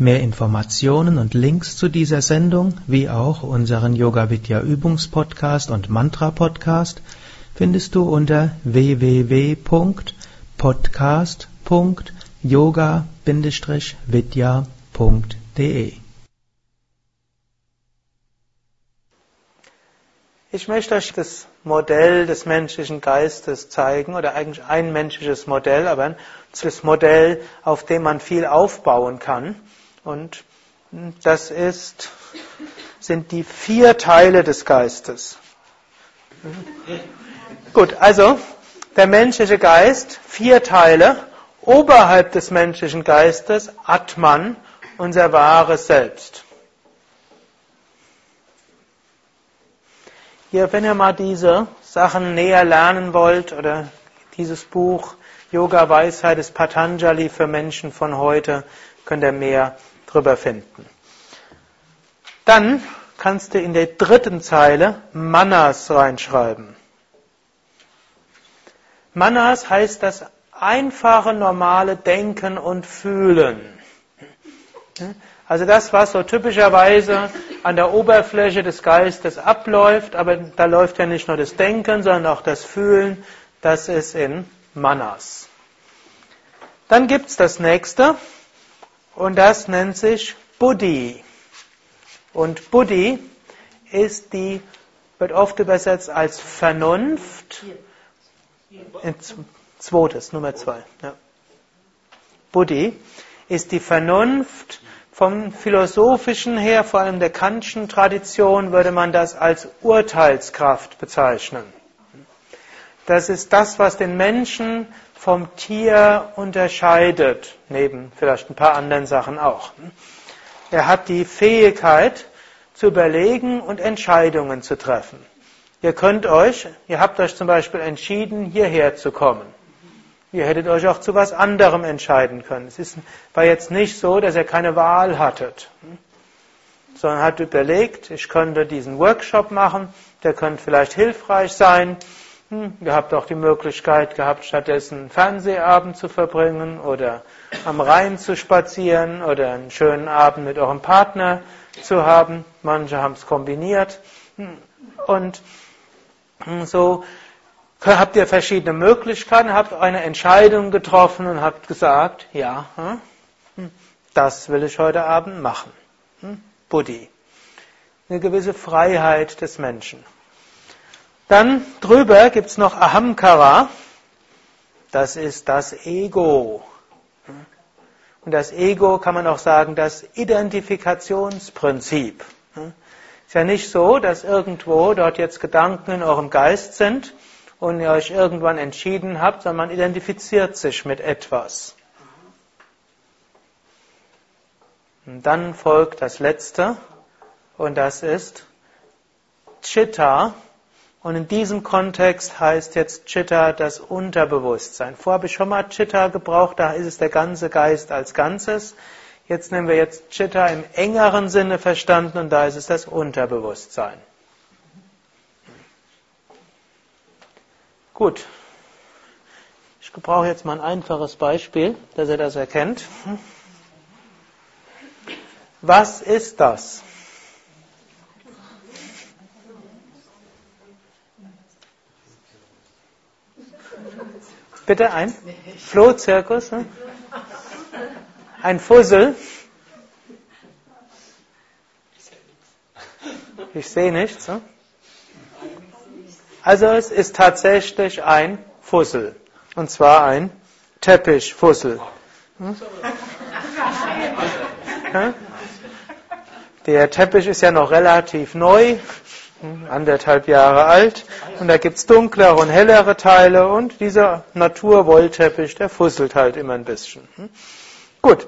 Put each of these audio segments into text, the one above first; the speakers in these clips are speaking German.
Mehr Informationen und Links zu dieser Sendung, wie auch unseren Yoga Vidya Übungspodcast und Mantra Podcast findest du unter www.podcast.yoga-vidya.de. Ich möchte euch das Modell des menschlichen Geistes zeigen, oder eigentlich ein menschliches Modell, aber das Modell, auf dem man viel aufbauen kann. Und das ist, sind die vier Teile des Geistes. Gut, also der menschliche Geist, vier Teile, oberhalb des menschlichen Geistes Atman, unser wahres Selbst. Hier, wenn ihr mal diese Sachen näher lernen wollt oder dieses Buch Yoga Weisheit des Patanjali für Menschen von heute, könnt ihr mehr drüber finden. Dann kannst du in der dritten Zeile Manas reinschreiben. Manas heißt das einfache, normale Denken und Fühlen. Also das, was so typischerweise an der Oberfläche des Geistes abläuft, aber da läuft ja nicht nur das Denken, sondern auch das Fühlen, das ist in Manas. Dann gibt's das nächste, und das nennt sich Buddhi. Und Buddhi ist die, wird oft übersetzt als Vernunft. Zweites, Nummer zwei. Ja. Buddhi ist die Vernunft. Vom philosophischen her, vor allem der Kantischen Tradition, würde man das als Urteilskraft bezeichnen. Das ist das, was den Menschen vom Tier unterscheidet, neben vielleicht ein paar anderen Sachen auch. Er hat die Fähigkeit zu überlegen und Entscheidungen zu treffen. Ihr könnt euch, ihr habt euch zum Beispiel entschieden, hierher zu kommen. Ihr hättet euch auch zu was anderem entscheiden können. Es ist, war jetzt nicht so, dass ihr keine Wahl hattet, sondern hat überlegt, ich könnte diesen Workshop machen, der könnte vielleicht hilfreich sein, ihr habt auch die Möglichkeit gehabt, stattdessen Fernsehabend zu verbringen oder am Rhein zu spazieren oder einen schönen Abend mit eurem Partner zu haben. Manche haben es kombiniert. Hm, und hm, so habt ihr verschiedene Möglichkeiten, habt eine Entscheidung getroffen und habt gesagt, ja, das will ich heute Abend machen. Buddhi. Eine gewisse Freiheit des Menschen. Dann drüber gibt es noch Ahamkara. Das ist das Ego. Und das Ego kann man auch sagen, das Identifikationsprinzip. Ist ja nicht so, dass irgendwo dort jetzt Gedanken in eurem Geist sind und ihr euch irgendwann entschieden habt, sondern man identifiziert sich mit etwas. Und dann folgt das letzte und das ist Chitta, und in diesem Kontext heißt jetzt Chitta das Unterbewusstsein. Vorher habe ich schon mal Chitta gebraucht, da ist es der ganze Geist als Ganzes. Jetzt nehmen wir jetzt Chitta im engeren Sinne verstanden und da ist es das Unterbewusstsein. Gut. Ich brauche jetzt mal ein einfaches Beispiel, dass ihr das erkennt. Was ist das? Bitte ein Flohzirkus? Ne? Ein Fussel? Ich sehe nichts. Ne? Also es ist tatsächlich ein Fussel. Und zwar ein Teppichfussel. Hm? Der Teppich ist ja noch relativ neu anderthalb Jahre alt. Und da gibt's dunklere und hellere Teile und dieser Naturwollteppich, der fusselt halt immer ein bisschen. Hm? Gut.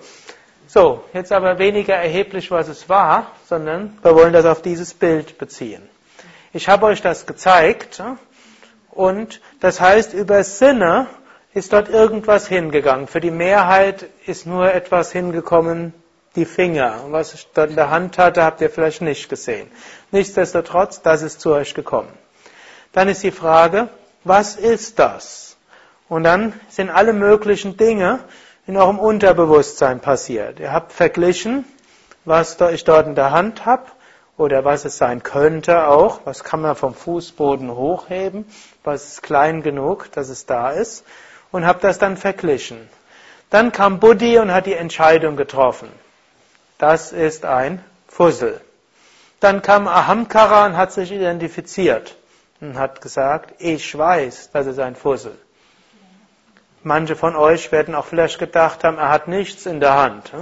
So, jetzt aber weniger erheblich, was es war, sondern wir wollen das auf dieses Bild beziehen. Ich habe euch das gezeigt und das heißt, über Sinne ist dort irgendwas hingegangen. Für die Mehrheit ist nur etwas hingekommen, die Finger. Was ich dort in der Hand hatte, habt ihr vielleicht nicht gesehen. Nichtsdestotrotz, das ist zu euch gekommen. Dann ist die Frage, was ist das? Und dann sind alle möglichen Dinge in eurem Unterbewusstsein passiert. Ihr habt verglichen, was ich dort in der Hand habe oder was es sein könnte auch, was kann man vom Fußboden hochheben, was ist klein genug, dass es da ist und habe das dann verglichen. Dann kam Buddhi und hat die Entscheidung getroffen. Das ist ein Fussel. Dann kam Ahamkara und hat sich identifiziert und hat gesagt, ich weiß, das ist ein Fussel. Manche von euch werden auch vielleicht gedacht haben, er hat nichts in der Hand.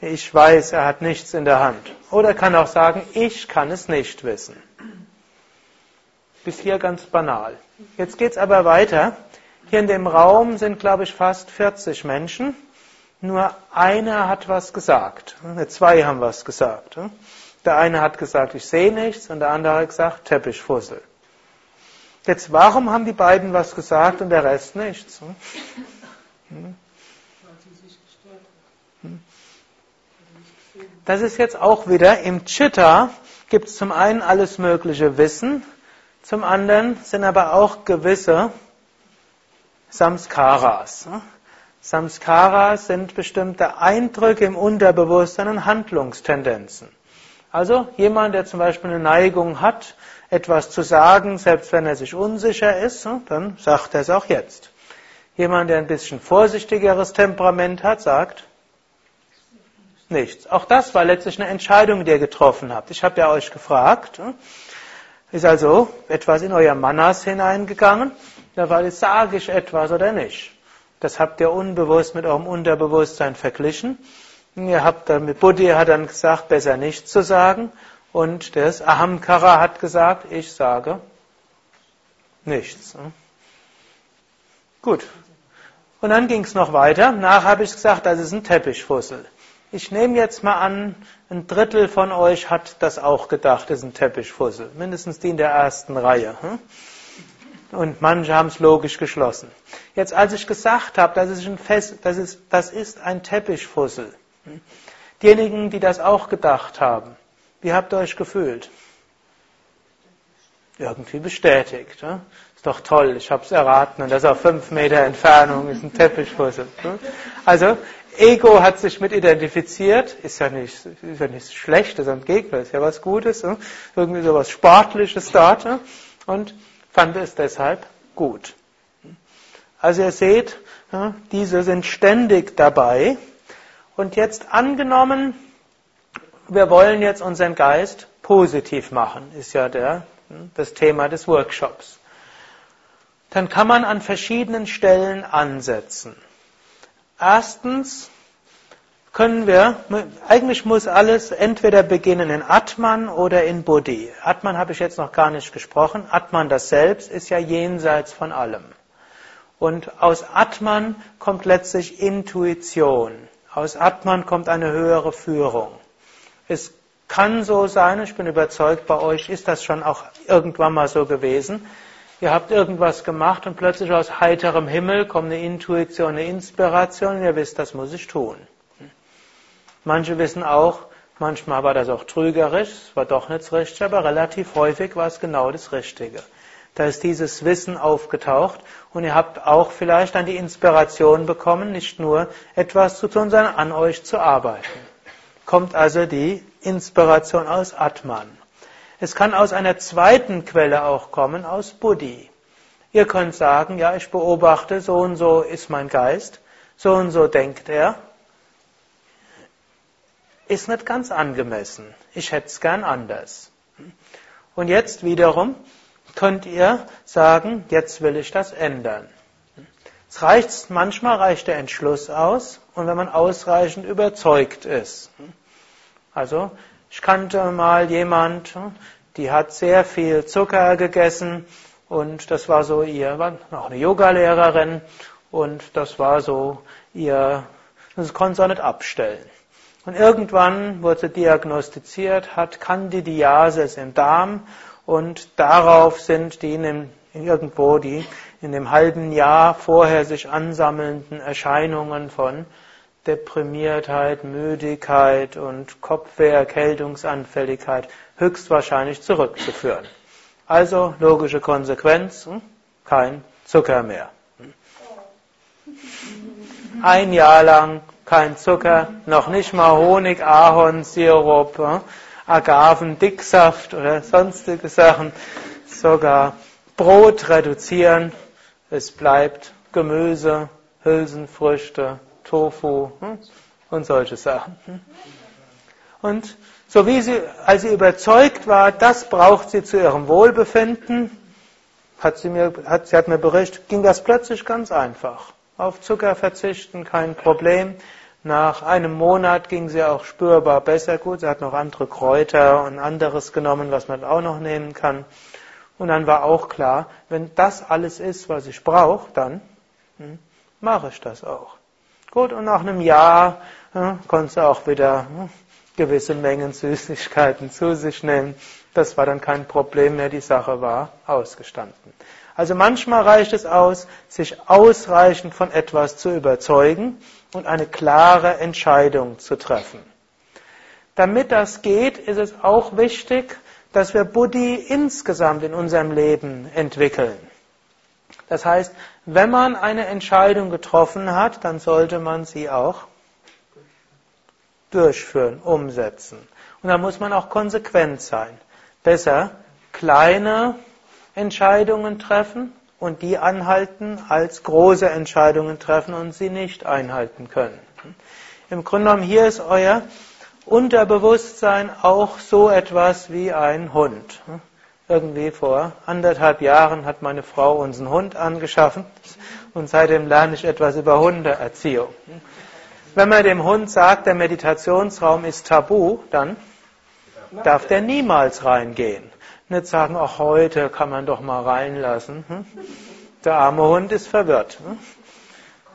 Ich weiß, er hat nichts in der Hand. Oder kann auch sagen, ich kann es nicht wissen. Bis hier ganz banal. Jetzt geht's aber weiter. Hier in dem Raum sind, glaube ich, fast 40 Menschen. Nur einer hat was gesagt. Zwei haben was gesagt. Der eine hat gesagt, ich sehe nichts, und der andere hat gesagt, Teppichfussel. Jetzt, warum haben die beiden was gesagt und der Rest nichts? Das ist jetzt auch wieder im Chitta gibt es zum einen alles mögliche Wissen, zum anderen sind aber auch gewisse Samskaras. Samskaras sind bestimmte Eindrücke im Unterbewusstsein und Handlungstendenzen. Also jemand, der zum Beispiel eine Neigung hat, etwas zu sagen, selbst wenn er sich unsicher ist, dann sagt er es auch jetzt. Jemand, der ein bisschen vorsichtigeres Temperament hat, sagt nichts. Auch das war letztlich eine Entscheidung, die ihr getroffen habt. Ich habe ja euch gefragt, ist also etwas in euer Manas hineingegangen da war es, sage ich etwas oder nicht. Das habt ihr unbewusst mit eurem Unterbewusstsein verglichen. Ihr habt dann mit Buddhi hat dann gesagt, besser nichts zu sagen. Und das Ahamkara hat gesagt, ich sage nichts. Gut. Und dann ging es noch weiter. Nach habe ich gesagt, das ist ein Teppichfussel. Ich nehme jetzt mal an, ein Drittel von euch hat das auch gedacht, das ist ein Teppichfussel. Mindestens die in der ersten Reihe. Hm? Und manche haben es logisch geschlossen. Jetzt, als ich gesagt habe, das ist ein, Fest, das ist, das ist ein Teppichfussel. Diejenigen, die das auch gedacht haben, wie habt ihr euch gefühlt? Irgendwie bestätigt. Ne? Ist doch toll, ich habe es erraten und das auf fünf Meter Entfernung ist ein Teppichfussel. Ne? Also, Ego hat sich mit identifiziert, ist ja nicht, ist ja nichts Schlechtes am Gegner, ist ja was Gutes, ne? irgendwie so was Sportliches dort. Ne? Und fand es deshalb gut. Also ihr seht, diese sind ständig dabei. Und jetzt angenommen, wir wollen jetzt unseren Geist positiv machen, ist ja der, das Thema des Workshops. Dann kann man an verschiedenen Stellen ansetzen. Erstens können wir, eigentlich muss alles entweder beginnen in Atman oder in Buddhi. Atman habe ich jetzt noch gar nicht gesprochen. Atman das Selbst ist ja jenseits von allem. Und aus Atman kommt letztlich Intuition. Aus Atman kommt eine höhere Führung. Es kann so sein, ich bin überzeugt, bei euch ist das schon auch irgendwann mal so gewesen. Ihr habt irgendwas gemacht und plötzlich aus heiterem Himmel kommt eine Intuition, eine Inspiration und ihr wisst, das muss ich tun. Manche wissen auch, manchmal war das auch trügerisch, es war doch nicht das aber relativ häufig war es genau das Richtige. Da ist dieses Wissen aufgetaucht und ihr habt auch vielleicht dann die Inspiration bekommen, nicht nur etwas zu tun, sondern an euch zu arbeiten. Kommt also die Inspiration aus Atman. Es kann aus einer zweiten Quelle auch kommen, aus Buddhi. Ihr könnt sagen, ja, ich beobachte, so und so ist mein Geist, so und so denkt er, ist nicht ganz angemessen. Ich hätte es gern anders. Und jetzt wiederum könnt ihr sagen, jetzt will ich das ändern. Es reicht, manchmal reicht der Entschluss aus und wenn man ausreichend überzeugt ist. Also, ich kannte mal jemand, die hat sehr viel Zucker gegessen und das war so ihr, war noch eine Yogalehrerin und das war so ihr, das konnte sie auch nicht abstellen. Und irgendwann wurde diagnostiziert, hat Candidiasis im Darm und darauf sind die in dem, irgendwo die in dem halben Jahr vorher sich ansammelnden Erscheinungen von Deprimiertheit, Müdigkeit und Kopfweh, Erkältungsanfälligkeit höchstwahrscheinlich zurückzuführen. Also logische Konsequenz, hm, kein Zucker mehr. Ein Jahr lang kein Zucker, noch nicht mal Honig, Ahornsirup, hm, Agavendicksaft oder sonstige Sachen, sogar Brot reduzieren, es bleibt Gemüse, Hülsenfrüchte, Tofu hm, und solche Sachen. Hm. Und so wie sie, als sie überzeugt war, das braucht sie zu ihrem Wohlbefinden, hat sie, mir, hat, sie hat mir berichtet, ging das plötzlich ganz einfach. Auf Zucker verzichten, kein Problem. Nach einem Monat ging sie auch spürbar besser. Gut, sie hat noch andere Kräuter und anderes genommen, was man auch noch nehmen kann. Und dann war auch klar, wenn das alles ist, was ich brauche, dann hm, mache ich das auch. Gut, und nach einem Jahr hm, konnte sie auch wieder hm, gewisse Mengen Süßigkeiten zu sich nehmen. Das war dann kein Problem mehr, die Sache war ausgestanden. Also manchmal reicht es aus, sich ausreichend von etwas zu überzeugen und eine klare Entscheidung zu treffen. Damit das geht, ist es auch wichtig, dass wir Buddhi insgesamt in unserem Leben entwickeln. Das heißt, wenn man eine Entscheidung getroffen hat, dann sollte man sie auch durchführen, umsetzen. Und da muss man auch konsequent sein. Besser kleine Entscheidungen treffen und die anhalten, als große Entscheidungen treffen und sie nicht einhalten können. Im Grunde genommen, hier ist euer Unterbewusstsein auch so etwas wie ein Hund. Irgendwie vor anderthalb Jahren hat meine Frau uns einen Hund angeschaffen und seitdem lerne ich etwas über Hundeerziehung. Wenn man dem Hund sagt, der Meditationsraum ist tabu, dann darf der niemals reingehen. Nicht sagen, auch heute kann man doch mal reinlassen. Hm? Der arme Hund ist verwirrt. Hm?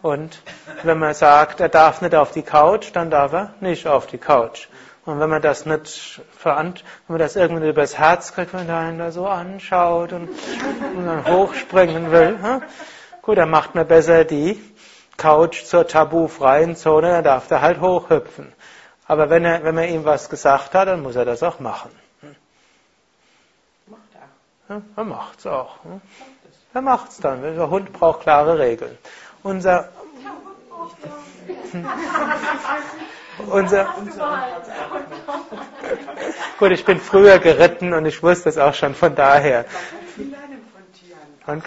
Und wenn man sagt, er darf nicht auf die Couch, dann darf er nicht auf die Couch. Und wenn man das nicht verant, wenn man das irgendwie übers Herz kriegt, wenn der einen da so anschaut und, und dann hochspringen will, hm? gut, dann macht man besser die Couch zur tabufreien Zone, dann darf er halt hochhüpfen. Aber wenn, er, wenn man ihm was gesagt hat, dann muss er das auch machen. Macht er. Ja, er macht's auch. Hm? Er macht's dann. Der Hund braucht klare Regeln. Unser, unser, gut, ich bin früher geritten und ich wusste es auch schon von daher. Man,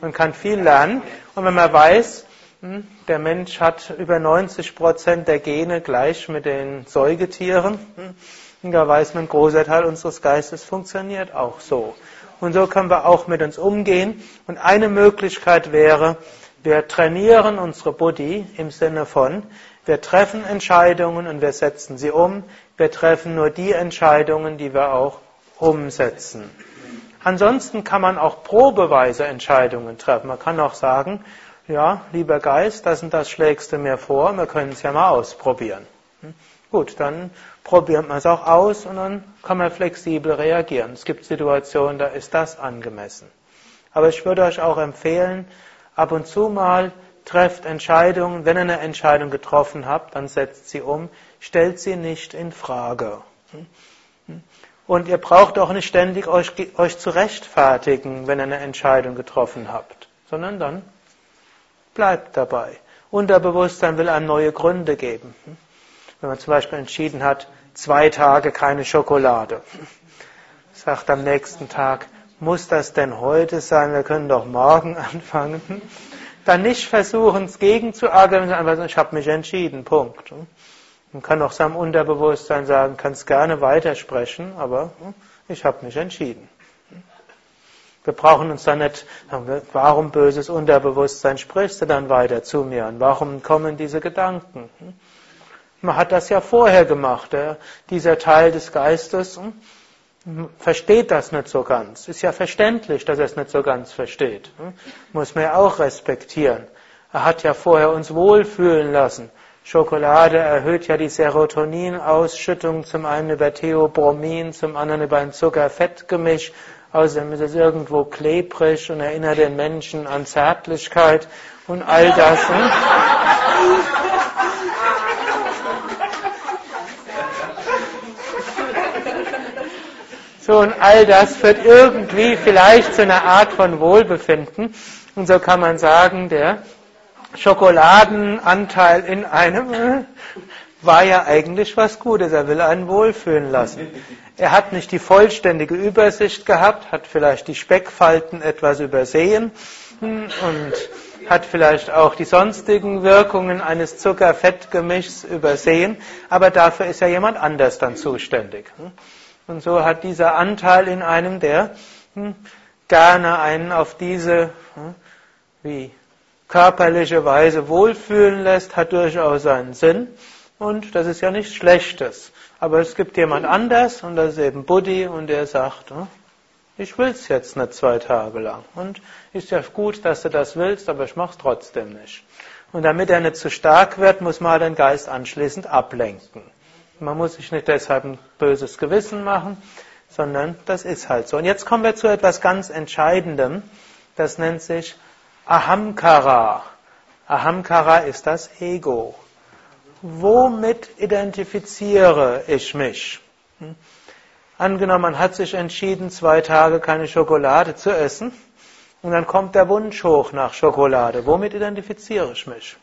man kann viel lernen und wenn man weiß, hm? Der Mensch hat über 90 Prozent der Gene gleich mit den Säugetieren. Hm? Da weiß man, ein großer Teil unseres Geistes funktioniert auch so. Und so können wir auch mit uns umgehen. Und eine Möglichkeit wäre, wir trainieren unsere Buddhi im Sinne von, wir treffen Entscheidungen und wir setzen sie um. Wir treffen nur die Entscheidungen, die wir auch umsetzen. Ansonsten kann man auch probeweise Entscheidungen treffen. Man kann auch sagen, ja, lieber Geist, das und das schlägst du mir vor, wir können es ja mal ausprobieren. Hm? Gut, dann probiert man es auch aus und dann kann man flexibel reagieren. Es gibt Situationen, da ist das angemessen. Aber ich würde euch auch empfehlen, ab und zu mal trefft Entscheidungen. Wenn ihr eine Entscheidung getroffen habt, dann setzt sie um, stellt sie nicht in Frage. Und ihr braucht auch nicht ständig euch, euch zu rechtfertigen, wenn ihr eine Entscheidung getroffen habt, sondern dann Bleibt dabei. Unterbewusstsein will einem neue Gründe geben. Wenn man zum Beispiel entschieden hat, zwei Tage keine Schokolade. Sagt am nächsten Tag, muss das denn heute sein? Wir können doch morgen anfangen. Dann nicht versuchen, es gegen zu argumentieren, einfach sagen, ich habe mich entschieden, Punkt. Man kann auch seinem Unterbewusstsein sagen, kannst gerne weitersprechen, aber ich habe mich entschieden. Wir brauchen uns dann nicht, warum böses Unterbewusstsein sprichst du dann weiter zu mir und warum kommen diese Gedanken? Man hat das ja vorher gemacht. Dieser Teil des Geistes hm, versteht das nicht so ganz. Ist ja verständlich, dass er es nicht so ganz versteht. Hm? Muss man ja auch respektieren. Er hat ja vorher uns wohlfühlen lassen. Schokolade erhöht ja die Serotoninausschüttung, zum einen über Theobromin, zum anderen über ein Zucker-Fett-Gemisch. Außerdem ist es irgendwo klebrig und erinnert den Menschen an Zärtlichkeit und all das. So, all das führt irgendwie vielleicht zu einer Art von Wohlbefinden. Und so kann man sagen, der Schokoladenanteil in einem äh, war ja eigentlich was Gutes. Er will einen wohlfühlen lassen. Er hat nicht die vollständige Übersicht gehabt, hat vielleicht die Speckfalten etwas übersehen und hat vielleicht auch die sonstigen Wirkungen eines Zucker-Fett-Gemischs übersehen, aber dafür ist ja jemand anders dann zuständig. Und so hat dieser Anteil in einem, der hm, gerne einen auf diese hm, wie körperliche Weise wohlfühlen lässt, hat durchaus seinen Sinn. Und das ist ja nichts Schlechtes. Aber es gibt jemand anders, und das ist eben Buddhi, und der sagt, hm, ich will es jetzt nicht zwei Tage lang. Und ist ja gut, dass du das willst, aber ich mache es trotzdem nicht. Und damit er nicht zu stark wird, muss man den Geist anschließend ablenken. Man muss sich nicht deshalb ein böses Gewissen machen, sondern das ist halt so. Und jetzt kommen wir zu etwas ganz Entscheidendem. Das nennt sich Ahamkara. Ahamkara ist das Ego. Womit identifiziere ich mich? Hm? Angenommen, man hat sich entschieden, zwei Tage keine Schokolade zu essen, und dann kommt der Wunsch hoch nach Schokolade. Womit identifiziere ich mich?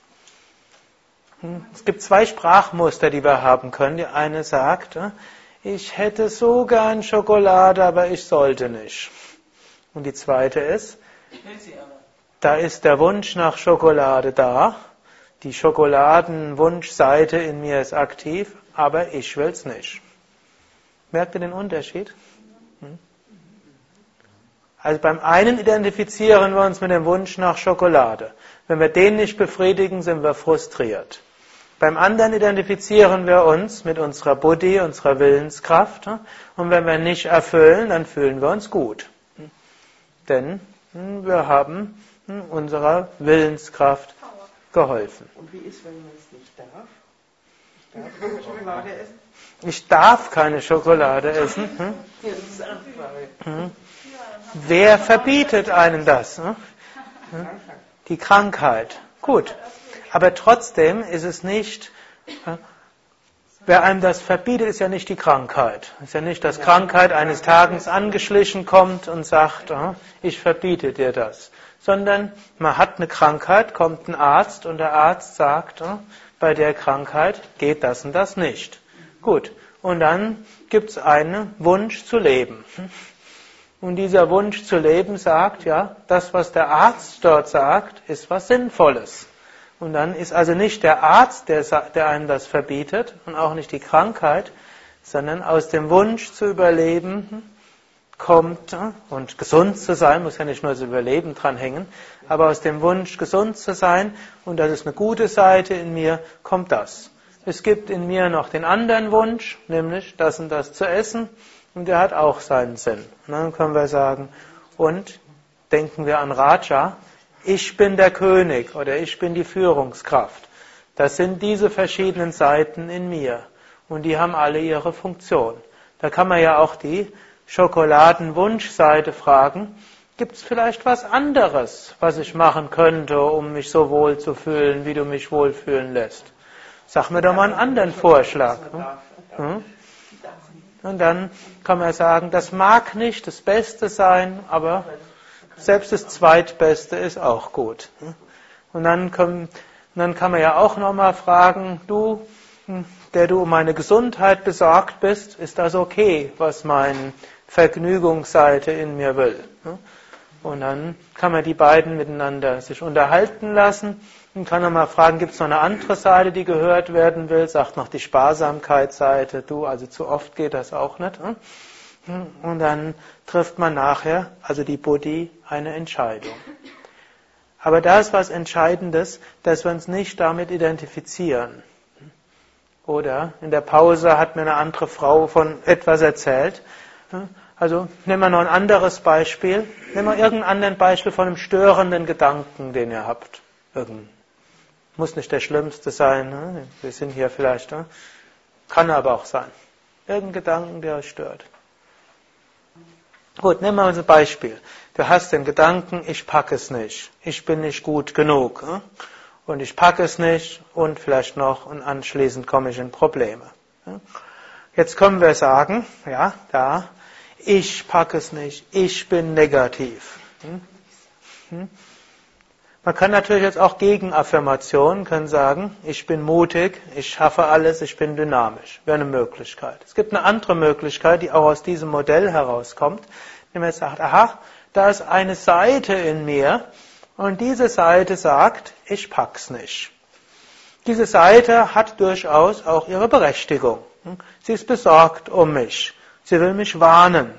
Hm? Es gibt zwei Sprachmuster, die wir haben können. Die eine sagt, äh, ich hätte so gern Schokolade, aber ich sollte nicht. Und die zweite ist, da ist der Wunsch nach Schokolade da, die Schokoladenwunschseite in mir ist aktiv, aber ich will es nicht. Merkt ihr den Unterschied? Hm? Also beim einen identifizieren wir uns mit dem Wunsch nach Schokolade. Wenn wir den nicht befriedigen, sind wir frustriert. Beim anderen identifizieren wir uns mit unserer Buddhi, unserer Willenskraft. Und wenn wir nicht erfüllen, dann fühlen wir uns gut. Denn wir haben unserer Willenskraft geholfen. Und wie ist, wenn man es nicht darf? Ich darf keine Schokolade essen. Ich darf keine Schokolade essen. Hm? Hm? Wer verbietet einem das? Hm? Die Krankheit. Gut. Aber trotzdem ist es nicht, wer einem das verbietet, ist ja nicht die Krankheit. Ist ja nicht, dass Krankheit eines Tages angeschlichen kommt und sagt, oh, ich verbiete dir das. Sondern man hat eine Krankheit, kommt ein Arzt und der Arzt sagt, oh, bei der Krankheit geht das und das nicht. Gut. Und dann gibt es einen Wunsch zu leben. Und dieser Wunsch zu leben sagt, ja, das, was der Arzt dort sagt, ist was Sinnvolles. Und dann ist also nicht der Arzt, der, der einem das verbietet und auch nicht die Krankheit, sondern aus dem Wunsch zu überleben kommt und gesund zu sein, muss ja nicht nur das Überleben dranhängen, aber aus dem Wunsch gesund zu sein und das ist eine gute Seite in mir, kommt das. Es gibt in mir noch den anderen Wunsch, nämlich das und das zu essen und der hat auch seinen Sinn. Und dann können wir sagen, und denken wir an Raja, ich bin der König oder ich bin die Führungskraft. Das sind diese verschiedenen Seiten in mir und die haben alle ihre Funktion. Da kann man ja auch die Schokoladenwunschseite fragen, gibt es vielleicht was anderes, was ich machen könnte, um mich so wohl zu fühlen, wie du mich wohlfühlen lässt? Sag mir doch mal einen anderen Vorschlag. Hm? Und dann kann man sagen, das mag nicht das Beste sein, aber selbst das Zweitbeste ist auch gut. Und dann, kann, dann kann man ja auch nochmal fragen, du, der du um meine Gesundheit besorgt bist, ist das okay, was meine Vergnügungsseite in mir will? Und dann kann man die beiden miteinander sich unterhalten lassen und kann nochmal fragen, gibt es noch eine andere Seite, die gehört werden will? Sagt noch die Sparsamkeitsseite, du, also zu oft geht das auch nicht. Und dann trifft man nachher, also die Buddhi, eine Entscheidung. Aber da ist was Entscheidendes, dass wir uns nicht damit identifizieren. Oder in der Pause hat mir eine andere Frau von etwas erzählt. Also nehmen wir noch ein anderes Beispiel. Nehmen wir irgendein anderes Beispiel von einem störenden Gedanken, den ihr habt. Irgendein Muss nicht der Schlimmste sein. Ne? Wir sind hier vielleicht, ne? kann aber auch sein. Irgendein Gedanken, der euch stört. Gut, nehmen wir mal ein Beispiel. Du hast den Gedanken, ich packe es nicht, ich bin nicht gut genug ne? und ich packe es nicht und vielleicht noch und anschließend komme ich in Probleme. Ne? Jetzt können wir sagen, ja, da, ich packe es nicht, ich bin negativ. Hm? Man kann natürlich jetzt auch Gegenaffirmationen, können sagen, ich bin mutig, ich schaffe alles, ich bin dynamisch. Wäre eine Möglichkeit. Es gibt eine andere Möglichkeit, die auch aus diesem Modell herauskommt, indem man sagt, aha, da ist eine Seite in mir und diese Seite sagt, ich pack's nicht. Diese Seite hat durchaus auch ihre Berechtigung. Sie ist besorgt um mich. Sie will mich warnen.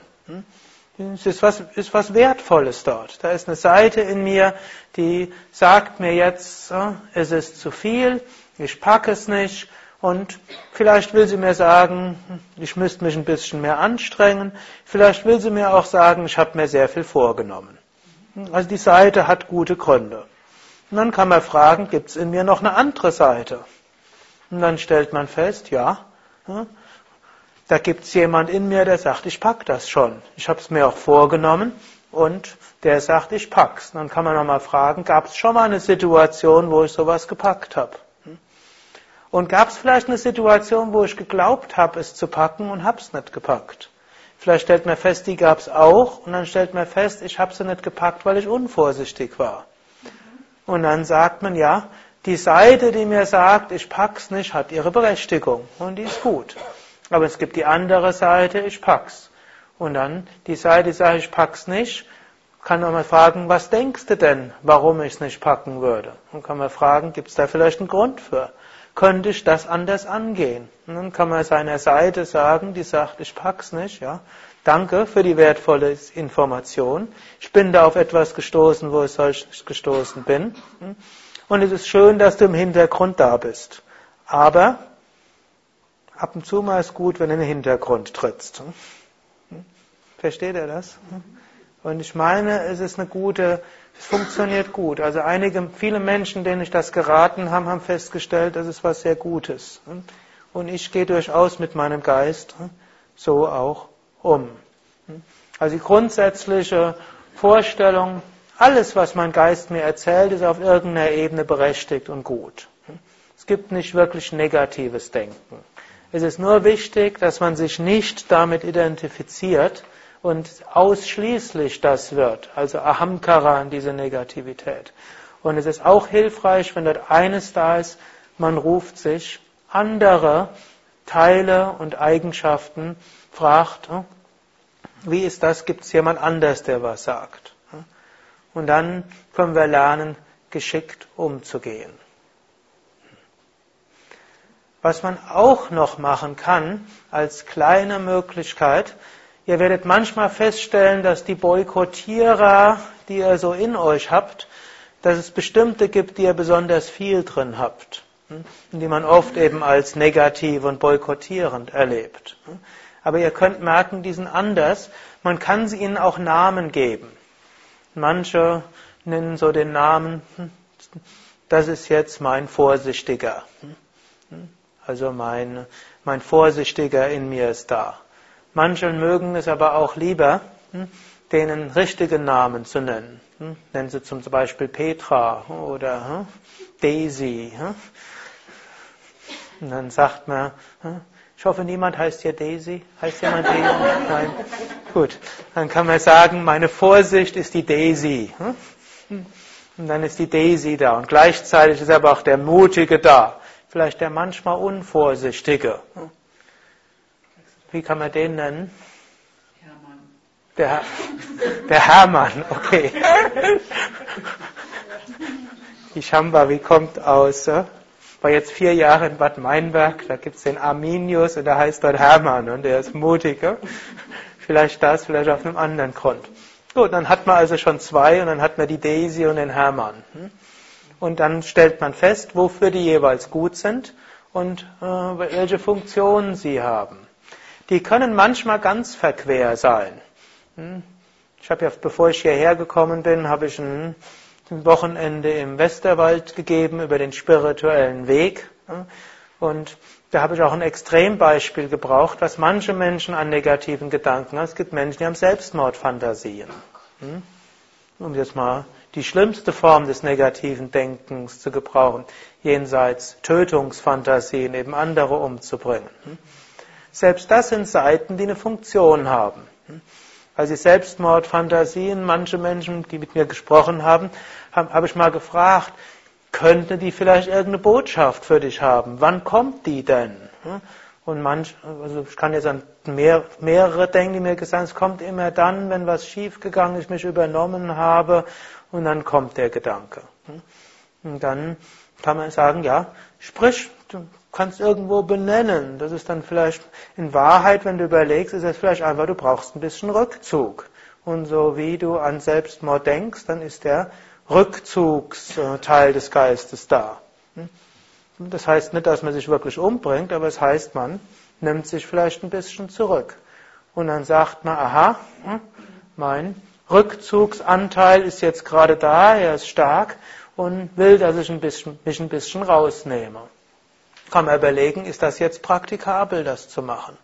Es ist was, ist was Wertvolles dort. Da ist eine Seite in mir, die sagt mir jetzt, es ist zu viel, ich packe es nicht. Und vielleicht will sie mir sagen, ich müsste mich ein bisschen mehr anstrengen. Vielleicht will sie mir auch sagen, ich habe mir sehr viel vorgenommen. Also die Seite hat gute Gründe. Und dann kann man fragen, gibt es in mir noch eine andere Seite? Und dann stellt man fest, ja, da gibt es jemand in mir, der sagt, ich pack das schon. Ich habe es mir auch vorgenommen und der sagt, ich pack's. Dann kann man nochmal fragen, gab es schon mal eine Situation, wo ich sowas gepackt habe? Und gab es vielleicht eine Situation, wo ich geglaubt habe, es zu packen und habe es nicht gepackt? Vielleicht stellt man fest, die gab es auch und dann stellt man fest, ich habe sie nicht gepackt, weil ich unvorsichtig war. Und dann sagt man, ja, die Seite, die mir sagt, ich pack's nicht, hat ihre Berechtigung und die ist gut. Aber es gibt die andere Seite, ich pack's. Und dann die Seite, die sagt, ich pack's nicht, kann man mal fragen, was denkst du denn, warum ich es nicht packen würde? Und kann man fragen, gibt es da vielleicht einen Grund für? Könnte ich das anders angehen? Und dann kann man seiner Seite sagen, die sagt, ich pack's nicht, ja. Danke für die wertvolle Information. Ich bin da auf etwas gestoßen, wo ich solch gestoßen bin. Und es ist schön, dass du im Hintergrund da bist. Aber ab und zu mal ist gut, wenn du in den Hintergrund trittst. Versteht ihr das? Und ich meine, es ist eine gute, es funktioniert gut. Also einige, viele Menschen, denen ich das geraten habe, haben festgestellt, das ist was sehr Gutes. Und ich gehe durchaus mit meinem Geist so auch um. Also die grundsätzliche Vorstellung, alles, was mein Geist mir erzählt, ist auf irgendeiner Ebene berechtigt und gut. Es gibt nicht wirklich negatives Denken. Es ist nur wichtig, dass man sich nicht damit identifiziert und ausschließlich das wird, also Ahamkara in diese Negativität. Und es ist auch hilfreich, wenn dort eines da ist, man ruft sich andere Teile und Eigenschaften, fragt, hm, wie ist das, gibt es jemand anders, der was sagt. Und dann können wir lernen, geschickt umzugehen. Was man auch noch machen kann als kleine Möglichkeit, ihr werdet manchmal feststellen, dass die Boykottierer, die ihr so in euch habt, dass es bestimmte gibt, die ihr besonders viel drin habt, hm, die man oft eben als negativ und boykottierend erlebt. Hm. Aber ihr könnt merken, die sind anders. Man kann sie ihnen auch Namen geben. Manche nennen so den Namen, hm, das ist jetzt mein Vorsichtiger. Also mein, mein Vorsichtiger in mir ist da. Manche mögen es aber auch lieber, hm, denen richtigen Namen zu nennen. Hm. Nennen sie zum Beispiel Petra oder hm, Daisy. Und dann sagt man, ich hoffe, niemand heißt hier Daisy. Heißt jemand Daisy? Nein. Gut. Dann kann man sagen, meine Vorsicht ist die Daisy. Und dann ist die Daisy da. Und gleichzeitig ist aber auch der Mutige da vielleicht der manchmal Unvorsichtige. Wie kann man den nennen? Der, der Hermann, okay. Die Shambhavi kommt aus, äh, war jetzt vier Jahre in Bad Meinberg, da gibt es den Arminius und der heißt dort Hermann und der ist mutiger. Vielleicht das, vielleicht auf einem anderen Grund. Gut, dann hat man also schon zwei und dann hat man die Daisy und den Hermann. Hm? und dann stellt man fest, wofür die jeweils gut sind und äh, welche Funktionen sie haben. Die können manchmal ganz verquer sein. Hm? Ich habe ja, bevor ich hierher gekommen bin, habe ich ein Wochenende im Westerwald gegeben über den spirituellen Weg. Und da habe ich auch ein Extrembeispiel gebraucht, was manche Menschen an negativen Gedanken haben. Es gibt Menschen, die haben Selbstmordfantasien. Hm? Um jetzt mal die schlimmste Form des negativen Denkens zu gebrauchen, jenseits Tötungsfantasien, eben andere umzubringen. Selbst das sind Seiten, die eine Funktion haben. Hm? Also Selbstmordfantasien, manche Menschen, die mit mir gesprochen haben, habe ich mal gefragt, könnte die vielleicht irgendeine Botschaft für dich haben? Wann kommt die denn? Und manch, also ich kann jetzt an mehr, mehrere denken, die mir gesagt haben, es kommt immer dann, wenn was schiefgegangen ist, ich mich übernommen habe, und dann kommt der Gedanke. Und dann kann man sagen, ja, sprich, du kannst irgendwo benennen. Das ist dann vielleicht in Wahrheit, wenn du überlegst, ist es vielleicht einfach, du brauchst ein bisschen Rückzug. Und so wie du an Selbstmord denkst, dann ist der Rückzugsteil des Geistes da. Das heißt nicht, dass man sich wirklich umbringt, aber es heißt, man nimmt sich vielleicht ein bisschen zurück. Und dann sagt man, aha, hm, mein Rückzugsanteil ist jetzt gerade da, er ist stark und will, dass ich ein bisschen, mich ein bisschen rausnehme. Kann man überlegen, ist das jetzt praktikabel, das zu machen?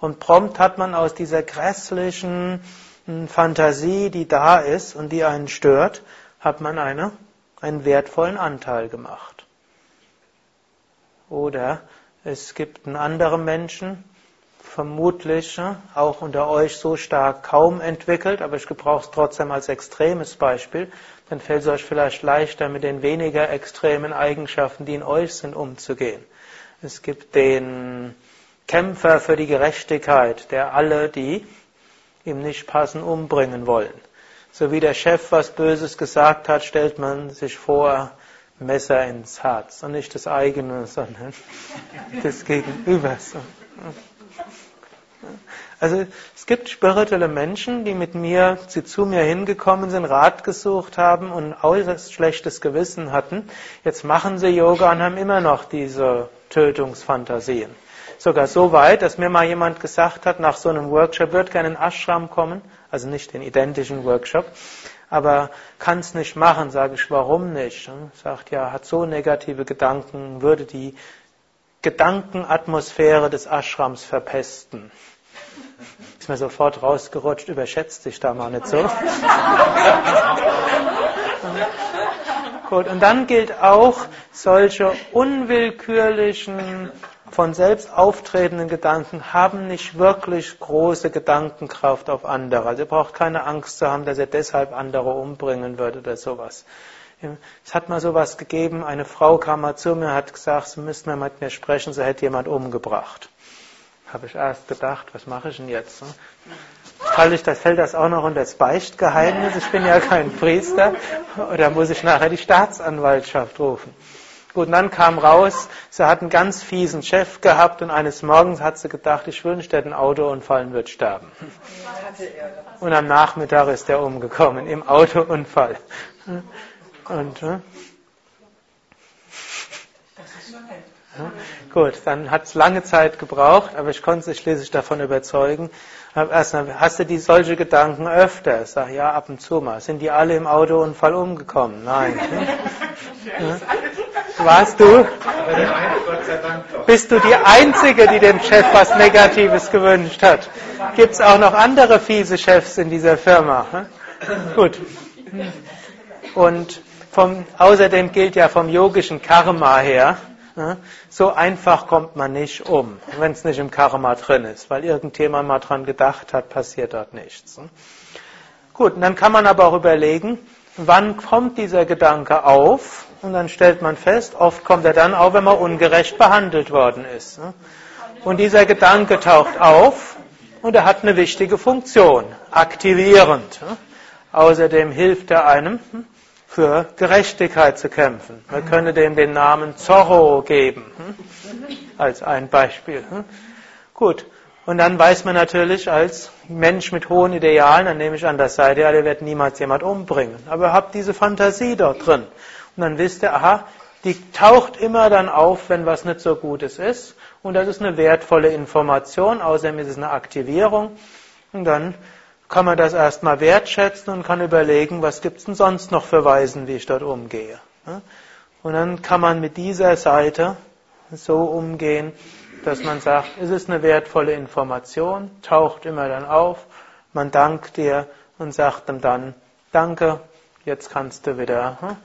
Und prompt hat man aus dieser grässlichen hm, Fantasie, die da ist und die einen stört, hat man eine, einen wertvollen Anteil gemacht. Oder es gibt einen anderen Menschen, vermutlich auch unter euch so stark kaum entwickelt, aber ich gebrauche es trotzdem als extremes Beispiel, dann fällt es euch vielleicht leichter, mit den weniger extremen Eigenschaften, die in euch sind, umzugehen. Es gibt den Kämpfer für die Gerechtigkeit, der alle, die ihm nicht passen, umbringen wollen. So wie der Chef was Böses gesagt hat, stellt man sich vor, Messer ins Herz. Und nicht das eigene, sondern das Gegenübers. Also es gibt spirituelle Menschen, die mit mir, sie zu mir hingekommen sind, Rat gesucht haben und äußerst schlechtes Gewissen hatten. Jetzt machen sie Yoga und haben immer noch diese Tötungsfantasien. Sogar so weit, dass mir mal jemand gesagt hat, nach so einem Workshop wird gerne in Ashram kommen, also nicht den identischen Workshop, aber kann es nicht machen, sage ich, warum nicht? Sagt ja, hat so negative Gedanken, würde die Gedankenatmosphäre des Ashrams verpesten. Ist mir sofort rausgerutscht, überschätzt sich da mal nicht so. Gut, und dann gilt auch solche unwillkürlichen von selbst auftretenden Gedanken haben nicht wirklich große Gedankenkraft auf andere. Also ihr braucht keine Angst zu haben, dass ihr deshalb andere umbringen würde oder sowas. Es hat mal sowas gegeben, eine Frau kam mal zu mir und hat gesagt, Sie müssten mal mit mir sprechen, so hätte jemand umgebracht. Habe ich erst gedacht, was mache ich denn jetzt? Falle ich das, fällt das auch noch unter das Beichtgeheimnis? Ich bin ja kein Priester. Oder muss ich nachher die Staatsanwaltschaft rufen? Gut, und dann kam raus, sie hat einen ganz fiesen Chef gehabt und eines Morgens hat sie gedacht, ich wünschte, einen Autounfall und wird sterben. Und am Nachmittag ist er umgekommen im Autounfall. Und, äh, ja, gut, dann hat es lange Zeit gebraucht, aber ich konnte sie schließlich davon überzeugen. Hast du die solche Gedanken öfter? Ich sage, ja, ab und zu mal. Sind die alle im Autounfall umgekommen? Nein. ja. Warst du? Bist du die Einzige, die dem Chef was Negatives gewünscht hat? Gibt es auch noch andere fiese Chefs in dieser Firma? Gut. Und vom, außerdem gilt ja vom yogischen Karma her, so einfach kommt man nicht um, wenn es nicht im Karma drin ist, weil irgendjemand mal dran gedacht hat, passiert dort nichts. Gut, und dann kann man aber auch überlegen, wann kommt dieser Gedanke auf? Und dann stellt man fest, oft kommt er dann auf, wenn man ungerecht behandelt worden ist. Ne? Und dieser Gedanke taucht auf und er hat eine wichtige Funktion, aktivierend. Ne? Außerdem hilft er einem, hm, für Gerechtigkeit zu kämpfen. Man könne dem den Namen Zorro geben, hm? als ein Beispiel. Hm? Gut, und dann weiß man natürlich als Mensch mit hohen Idealen, dann nehme ich an, das seid ihr, ihr werdet niemals jemand umbringen. Aber habt diese Fantasie dort drin. Und dann wisst ihr, aha, die taucht immer dann auf, wenn was nicht so Gutes ist. Und das ist eine wertvolle Information. Außerdem ist es eine Aktivierung. Und dann kann man das erstmal wertschätzen und kann überlegen, was gibt es denn sonst noch für Weisen, wie ich dort umgehe. Und dann kann man mit dieser Seite so umgehen, dass man sagt, es ist eine wertvolle Information, taucht immer dann auf, man dankt dir und sagt ihm dann, danke, jetzt kannst du wieder hm,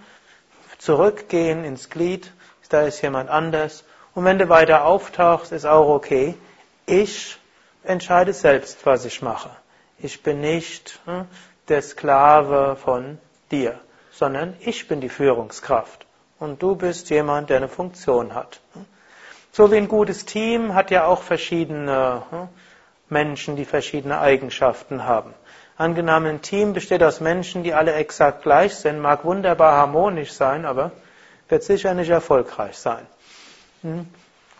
zurückgehen ins Glied, da ist jemand anders. Und wenn du weiter auftauchst, ist auch okay. Ich entscheide selbst, was ich mache. Ich bin nicht hm, der Sklave von dir, sondern ich bin die Führungskraft. Und du bist jemand, der eine Funktion hat. So wie ein gutes Team hat ja auch verschiedene hm, Menschen, die verschiedene Eigenschaften haben. Angenommen, ein Team besteht aus Menschen, die alle exakt gleich sind, mag wunderbar harmonisch sein, aber wird sicher nicht erfolgreich sein. Hm?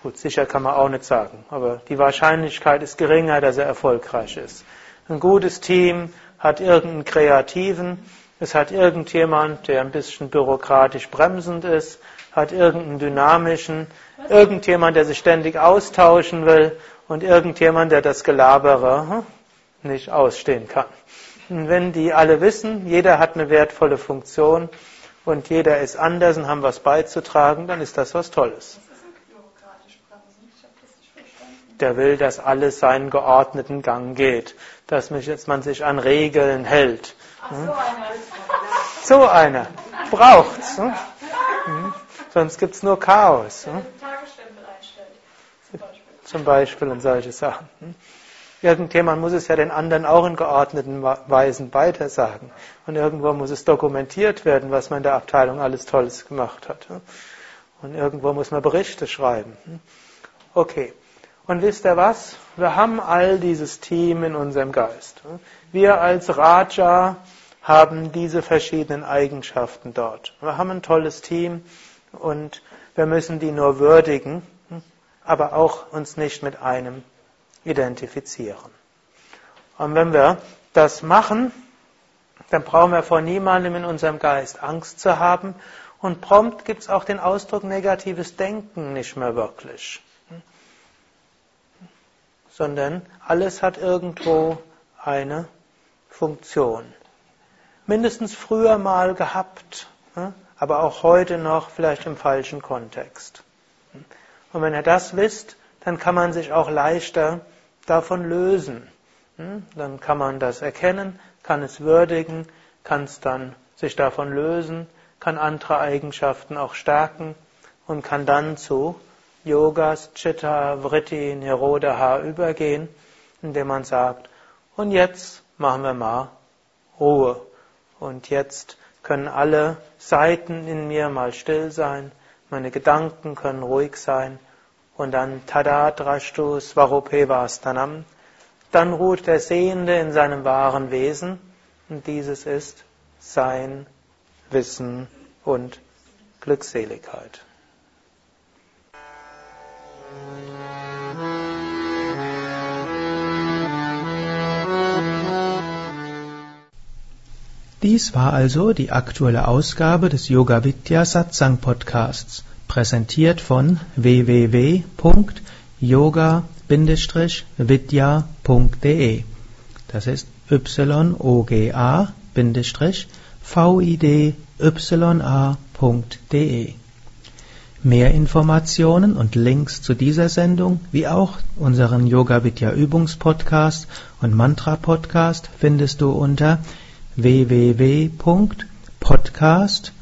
Gut, sicher kann man auch nicht sagen, aber die Wahrscheinlichkeit ist geringer, dass er erfolgreich ist. Ein gutes Team hat irgendeinen Kreativen, es hat irgendjemand, der ein bisschen bürokratisch bremsend ist, hat irgendeinen dynamischen, irgendjemand, der sich ständig austauschen will und irgendjemand, der das Gelabere hm, nicht ausstehen kann. Und wenn die alle wissen, jeder hat eine wertvolle Funktion und jeder ist anders und haben was beizutragen, dann ist das was Tolles. Der will, dass alles seinen geordneten Gang geht, dass man sich an Regeln hält. Ach, so hm? einer. So. Braucht's. Hm? Hm? Sonst gibt's nur Chaos. Hm? Zum Beispiel und solche Sachen. Hm? Irgendjemand muss es ja den anderen auch in geordneten Weisen weitersagen. Und irgendwo muss es dokumentiert werden, was man in der Abteilung alles Tolles gemacht hat. Und irgendwo muss man Berichte schreiben. Okay. Und wisst ihr was? Wir haben all dieses Team in unserem Geist. Wir als Raja haben diese verschiedenen Eigenschaften dort. Wir haben ein tolles Team und wir müssen die nur würdigen, aber auch uns nicht mit einem identifizieren. Und wenn wir das machen, dann brauchen wir vor niemandem in unserem Geist Angst zu haben und prompt gibt es auch den Ausdruck negatives Denken nicht mehr wirklich. Sondern alles hat irgendwo eine Funktion. Mindestens früher mal gehabt, aber auch heute noch vielleicht im falschen Kontext. Und wenn ihr das wisst, dann kann man sich auch leichter davon lösen. Hm? Dann kann man das erkennen, kann es würdigen, kann es dann sich davon lösen, kann andere Eigenschaften auch stärken und kann dann zu Yogas, Chitta, Vritti, Nirodha übergehen, indem man sagt, und jetzt machen wir mal Ruhe. Und jetzt können alle Seiten in mir mal still sein, meine Gedanken können ruhig sein und dann Tadadrashtu Svarupevastanam. Dann ruht der Sehende in seinem wahren Wesen und dieses ist sein Wissen und Glückseligkeit. Dies war also die aktuelle Ausgabe des Yoga Vidya Satsang Podcasts präsentiert von www.yoga-vidya.de. Das ist yoga-vidya.de. Mehr Informationen und Links zu dieser Sendung, wie auch unseren Yoga Vidya Übungspodcast und Mantra Podcast findest du unter www.podcast.de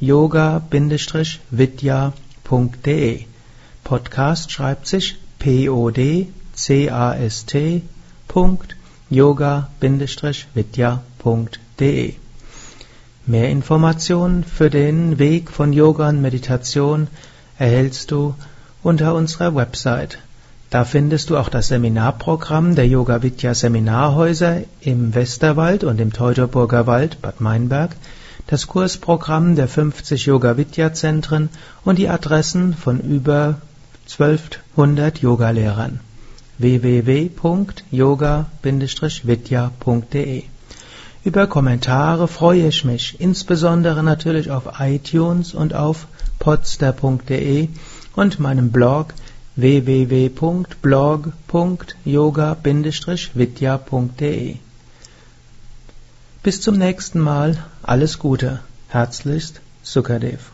yoga-vidya.de. Podcast schreibt sich P-O-D-C-A-S-T. yoga-vidya.de. Mehr Informationen für den Weg von Yoga und Meditation erhältst du unter unserer Website. Da findest du auch das Seminarprogramm der Yoga Vidya Seminarhäuser im Westerwald und im Teutoburger Wald Bad Meinberg das Kursprogramm der 50 Yoga-Vidya-Zentren und die Adressen von über 1200 Yogalehrern. www.yoga-vidya.de Über Kommentare freue ich mich, insbesondere natürlich auf iTunes und auf podster.de und meinem Blog www.blog.yoga-vidya.de Bis zum nächsten Mal. Alles Gute. Herzlichst, Sukadev.